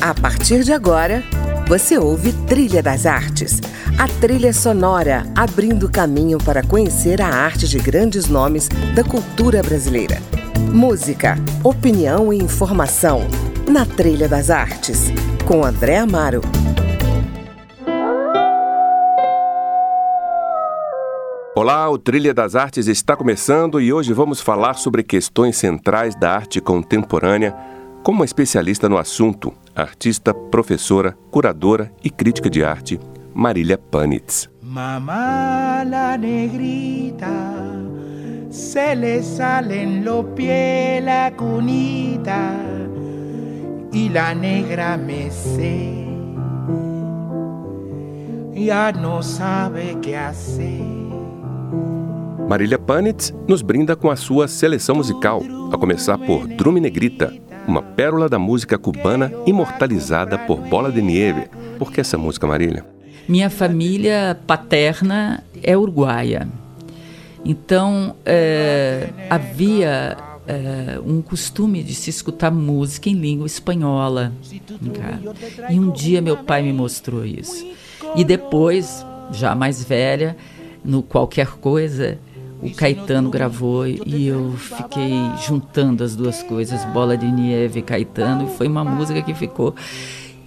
A partir de agora, você ouve Trilha das Artes, a trilha sonora abrindo caminho para conhecer a arte de grandes nomes da cultura brasileira. Música, opinião e informação na Trilha das Artes, com André Amaro. Olá, o Trilha das Artes está começando e hoje vamos falar sobre questões centrais da arte contemporânea com uma especialista no assunto, artista, professora, curadora e crítica de arte, Marília Panitz. Mamá la negrita, se le salen los pies la cunita y la negra me sé, ya no sabe qué hacer. Marília Panitz nos brinda com a sua seleção musical, a começar por Drume Negrita, uma pérola da música cubana imortalizada por Bola de Nieve. Por que essa música, Marília? Minha família paterna é uruguaia. Então, é, havia é, um costume de se escutar música em língua espanhola. E um dia meu pai me mostrou isso. E depois, já mais velha, no qualquer coisa, o Caetano gravou e eu fiquei juntando as duas coisas, Bola de Nieve e Caetano, e foi uma música que ficou.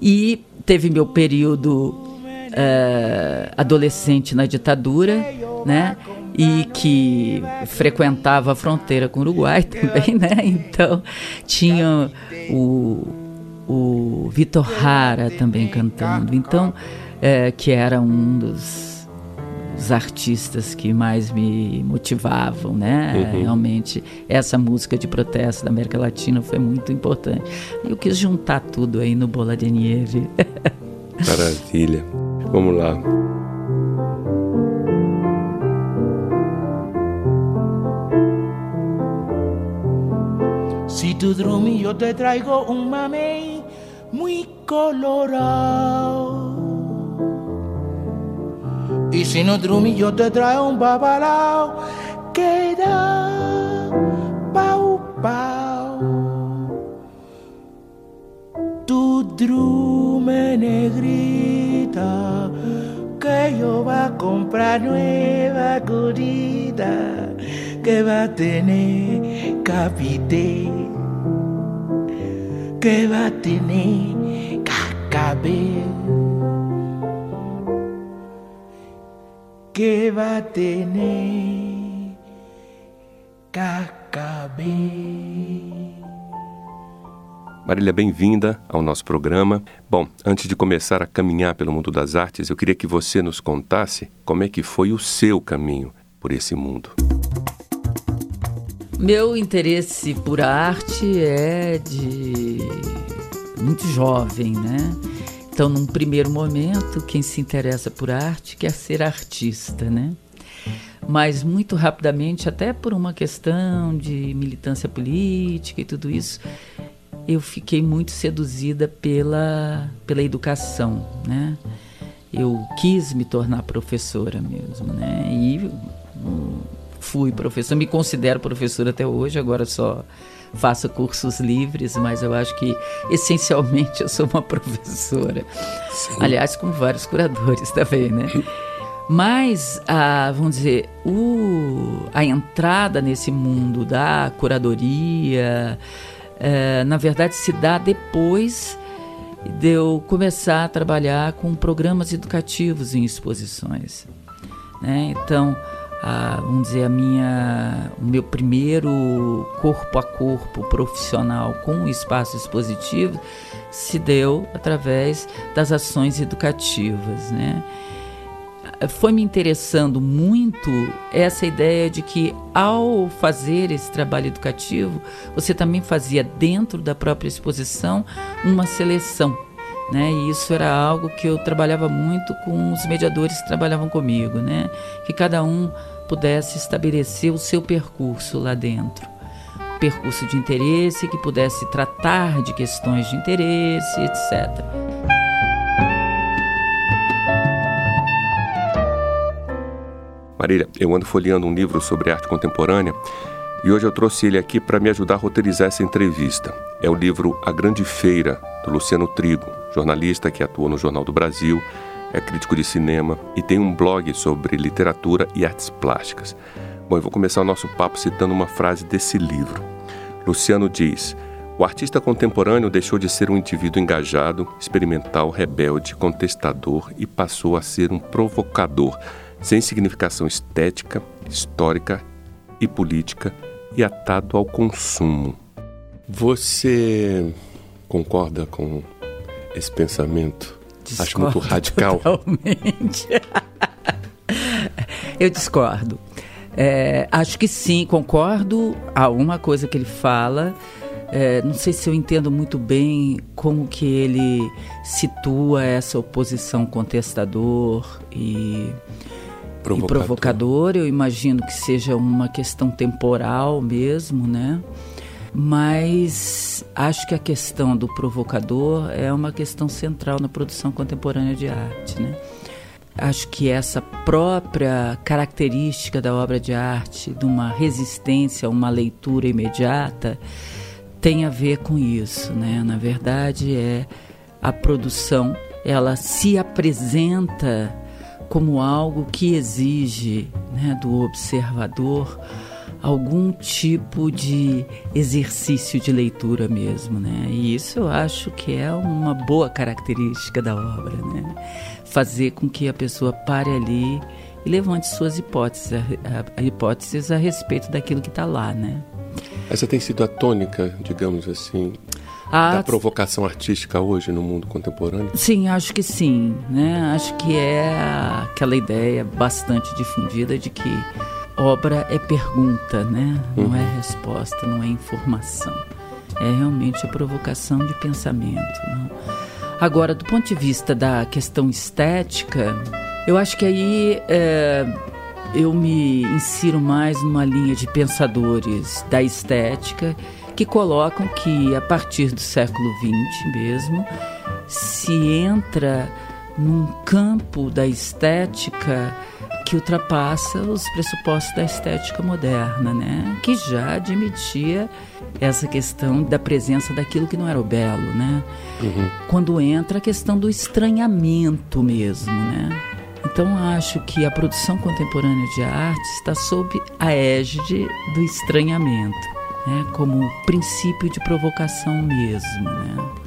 E teve meu período uh, adolescente na ditadura, né? E que frequentava a fronteira com o Uruguai também, né? Então tinha o, o Vitor Hara também cantando, então, uh, que era um dos os artistas que mais me motivavam, né? Uhum. Realmente, essa música de protesto da América Latina foi muito importante. Eu quis juntar tudo aí no Bola de Nieve. Maravilha. Vamos lá. Si tu drumi yo te traigo un mamey muy colorado Y si no drumi yo te traigo un babalao que da pau pau. Tu drume negrita que yo va a comprar nueva curita que va a tener capité que va a tener cacabel que va a tener Cacabé. Marília, bem-vinda ao nosso programa. Bom, antes de começar a caminhar pelo mundo das artes, eu queria que você nos contasse como é que foi o seu caminho por esse mundo. Meu interesse por arte é de muito jovem, né? Então, num primeiro momento, quem se interessa por arte quer ser artista, né? Mas muito rapidamente, até por uma questão de militância política e tudo isso, eu fiquei muito seduzida pela, pela educação, né? Eu quis me tornar professora mesmo, né? E fui professora, me considero professora até hoje, agora só faço cursos livres, mas eu acho que essencialmente eu sou uma professora. Sim. Aliás, com vários curadores também, né? Mas, a, vamos dizer, o, a entrada nesse mundo da curadoria, é, na verdade, se dá depois de eu começar a trabalhar com programas educativos em exposições. Né? Então, a, vamos dizer, a minha, o meu primeiro corpo a corpo profissional com o espaço expositivo se deu através das ações educativas, né? Foi me interessando muito essa ideia de que ao fazer esse trabalho educativo, você também fazia dentro da própria exposição uma seleção né? E isso era algo que eu trabalhava muito com os mediadores que trabalhavam comigo, né? Que cada um pudesse estabelecer o seu percurso lá dentro. Percurso de interesse que pudesse tratar de questões de interesse, etc. Marília, eu ando folheando um livro sobre arte contemporânea E hoje eu trouxe ele aqui para me ajudar a roteirizar essa entrevista. É o livro A Grande Feira, do Luciano Trigo, jornalista que atua no Jornal do Brasil, é crítico de cinema e tem um blog sobre literatura e artes plásticas. Bom, eu vou começar o nosso papo citando uma frase desse livro. Luciano diz: O artista contemporâneo deixou de ser um indivíduo engajado, experimental, rebelde, contestador e passou a ser um provocador, sem significação estética, histórica e política e atado ao consumo. Você concorda com esse pensamento? Discordo Acho muito radical. Totalmente. Eu discordo. É, acho que sim, concordo. Há uma coisa que ele fala. É, não sei se eu entendo muito bem como que ele situa essa oposição contestador e provocador. e provocador. Eu imagino que seja uma questão temporal mesmo, né? Mas acho que a questão do provocador é uma questão central na produção contemporânea de arte, né? Acho que essa própria característica da obra de arte, de uma resistência a uma leitura imediata, tem a ver com isso, né? Na verdade, é a produção, ela se apresenta como algo que exige né, do observador algum tipo de exercício de leitura mesmo, né? E isso eu acho que é uma boa característica da obra, né? Fazer com que a pessoa pare ali e levante suas hipóteses, a, a, hipóteses a respeito daquilo que está lá, né? Essa tem sido a tônica, digamos assim, a... da provocação artística hoje no mundo contemporâneo? Sim, acho que sim, né? Acho que é aquela ideia bastante difundida de que obra é pergunta, né? Não uhum. é resposta, não é informação. É realmente a provocação de pensamento. Não? Agora, do ponto de vista da questão estética, eu acho que aí é, eu me insiro mais numa linha de pensadores da estética que colocam que a partir do século XX mesmo se entra num campo da estética que ultrapassa os pressupostos da estética moderna, né? Que já admitia essa questão da presença daquilo que não era o belo, né? Uhum. Quando entra a questão do estranhamento mesmo, né? Então acho que a produção contemporânea de arte está sob a égide do estranhamento, né? Como princípio de provocação mesmo, né?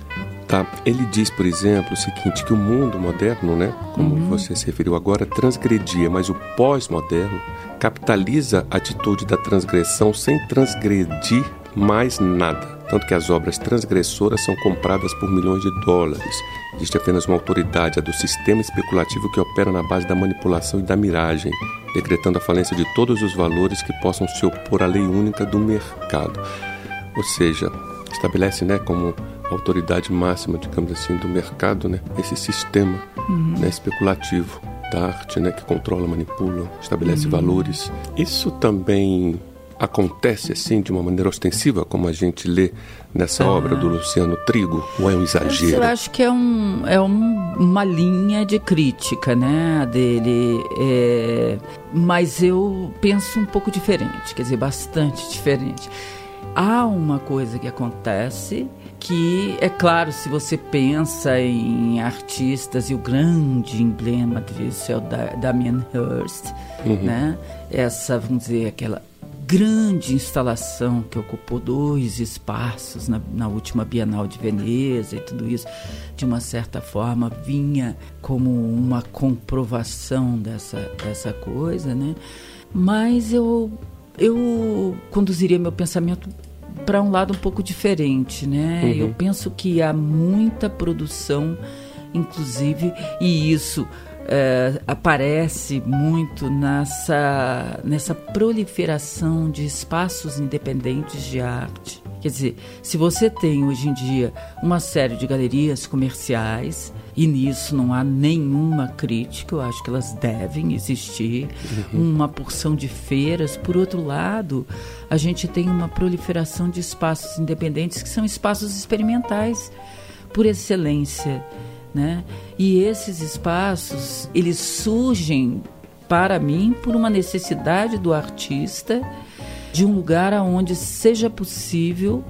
Tá. Ele diz, por exemplo, o seguinte, que o mundo moderno, né, como uhum. você se referiu agora, transgredia, mas o pós-moderno capitaliza a atitude da transgressão sem transgredir mais nada. Tanto que as obras transgressoras são compradas por milhões de dólares. Existe apenas uma autoridade, a do sistema especulativo que opera na base da manipulação e da miragem, decretando a falência de todos os valores que possam se opor à lei única do mercado. Ou seja, estabelece né, como autoridade máxima, digamos assim, do mercado, né? Esse sistema uhum. né, especulativo da arte, né? Que controla, manipula, estabelece uhum. valores. Isso também acontece assim de uma maneira ostensiva, como a gente lê nessa ah. obra do Luciano Trigo, ou é um exagero? Eu acho que é, um, é um, uma linha de crítica, né, dele, é, mas eu penso um pouco diferente, quer dizer, bastante diferente. Há uma coisa que acontece que, é claro, se você pensa em artistas e o grande emblema disso é o da Damien Hirst, uhum. né? Essa, vamos dizer, aquela grande instalação que ocupou dois espaços na, na, última Bienal de Veneza e tudo isso, de uma certa forma, vinha como uma comprovação dessa, dessa coisa, né? Mas eu, eu conduziria meu pensamento para um lado um pouco diferente, né? Uhum. Eu penso que há muita produção, inclusive, e isso é, aparece muito nessa, nessa proliferação de espaços independentes de arte. Quer dizer, se você tem hoje em dia uma série de galerias comerciais, e nisso não há nenhuma crítica, eu acho que elas devem existir, uhum. uma porção de feiras. Por outro lado, a gente tem uma proliferação de espaços independentes que são espaços experimentais por excelência, né? E esses espaços, eles surgem para mim por uma necessidade do artista de um lugar onde seja possível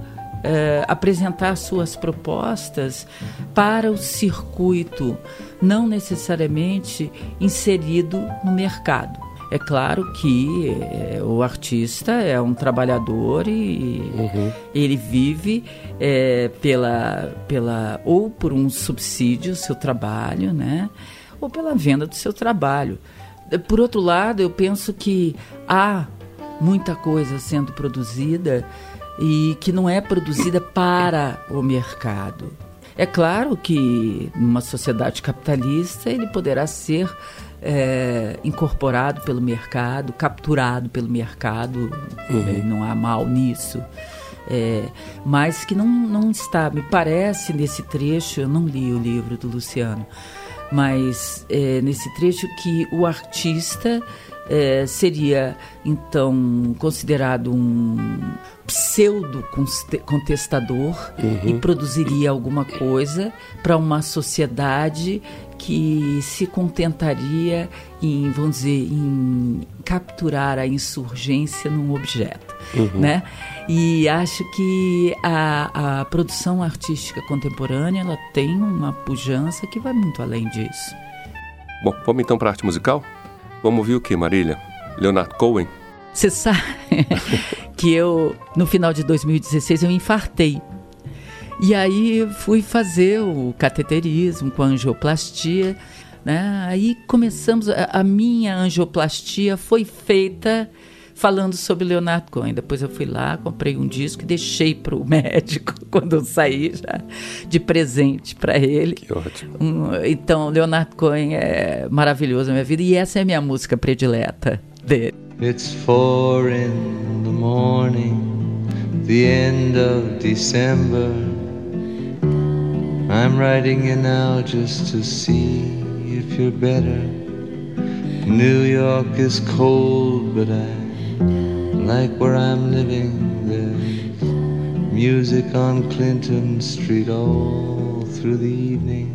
é, apresentar suas propostas para o circuito, não necessariamente inserido no mercado. É claro que é, o artista é um trabalhador e uhum. ele vive é, pela, pela ou por um subsídio seu trabalho, né, ou pela venda do seu trabalho. Por outro lado, eu penso que há muita coisa sendo produzida e que não é produzida para o mercado. É claro que numa sociedade capitalista ele poderá ser é, incorporado pelo mercado, capturado pelo mercado, uhum. não há mal nisso. É, mas que não, não está, me parece nesse trecho, eu não li o livro do Luciano, mas é, nesse trecho que o artista é, seria então considerado um pseudo contestador uhum. e produziria alguma coisa para uma sociedade que se contentaria em, vamos dizer, em capturar a insurgência num objeto, uhum. né? E acho que a, a produção artística contemporânea ela tem uma pujança que vai muito além disso. Bom, vamos então para a arte musical? Vamos ouvir o que, Marília? Leonard Cohen? Você sabe que eu, no final de 2016, eu infartei. E aí fui fazer o cateterismo com a angioplastia. Né? Aí começamos, a, a minha angioplastia foi feita falando sobre Leonardo Cohen. Depois eu fui lá, comprei um disco e deixei para o médico quando eu saí já de presente para ele. Que ótimo. Um, então, Leonardo Cohen é maravilhoso na minha vida e essa é a minha música predileta dele. It's four in the morning, the end of December. I'm writing you now just to see if you're better. New York is cold, but I like where I'm living. There's music on Clinton Street all through the evening.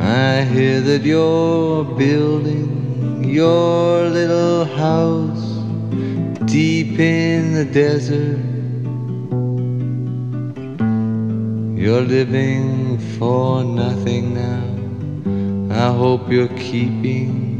I hear that you're building your little house deep in the desert. You're living for nothing now. I hope you're keeping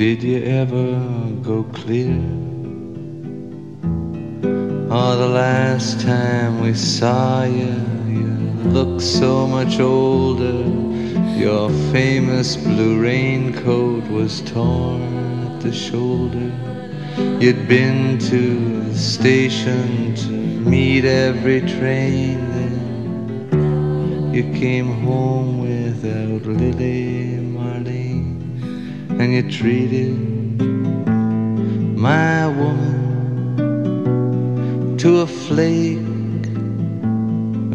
Did you ever go clear? Oh, the last time we saw you, you looked so much older. Your famous blue raincoat was torn at the shoulder. You'd been to the station to meet every train, then you came home without Lily and you treated my woman to a flake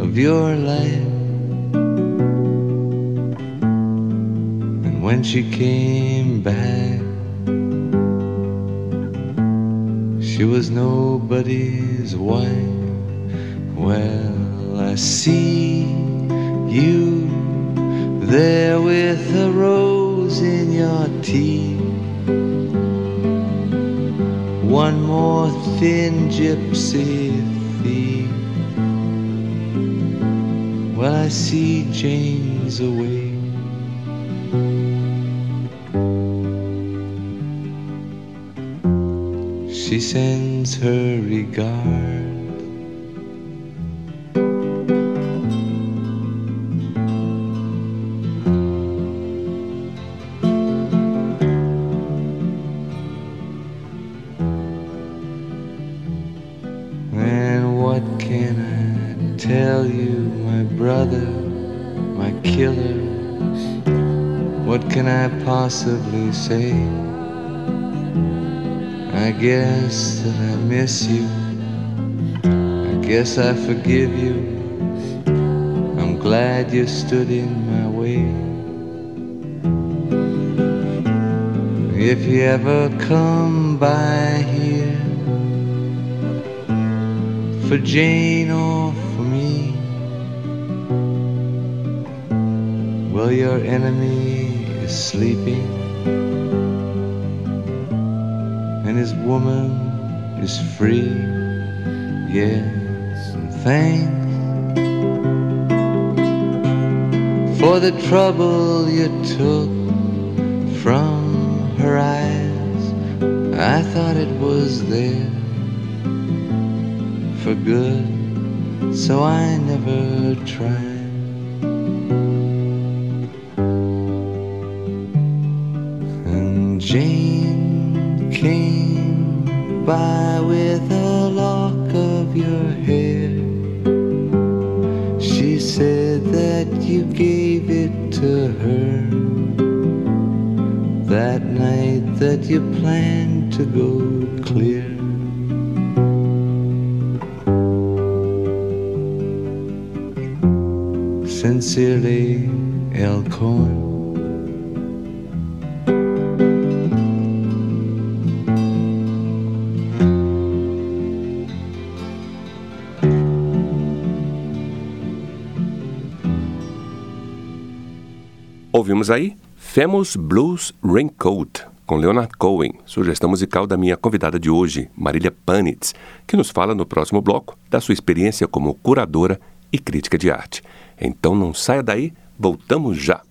of your life. And when she came back, she was nobody's wife. Well, I see you there with a rose in your teeth. One more thin gypsy thief. Well, I see Jane's away. She sends her regards. Possibly say? I guess that I miss you. I guess I forgive you. I'm glad you stood in my way. If you ever come by here for Jane or for me, well, your enemy is sleeping and his woman is free. Yes, and thanks for the trouble you took from her eyes. I thought it was there for good, so I never tried. Elkhorn. Ouvimos aí Famous Blues Raincoat, com Leonard Cohen, sugestão musical da minha convidada de hoje, Marília Panitz, que nos fala no próximo bloco da sua experiência como curadora e crítica de arte. Então não saia daí, voltamos já!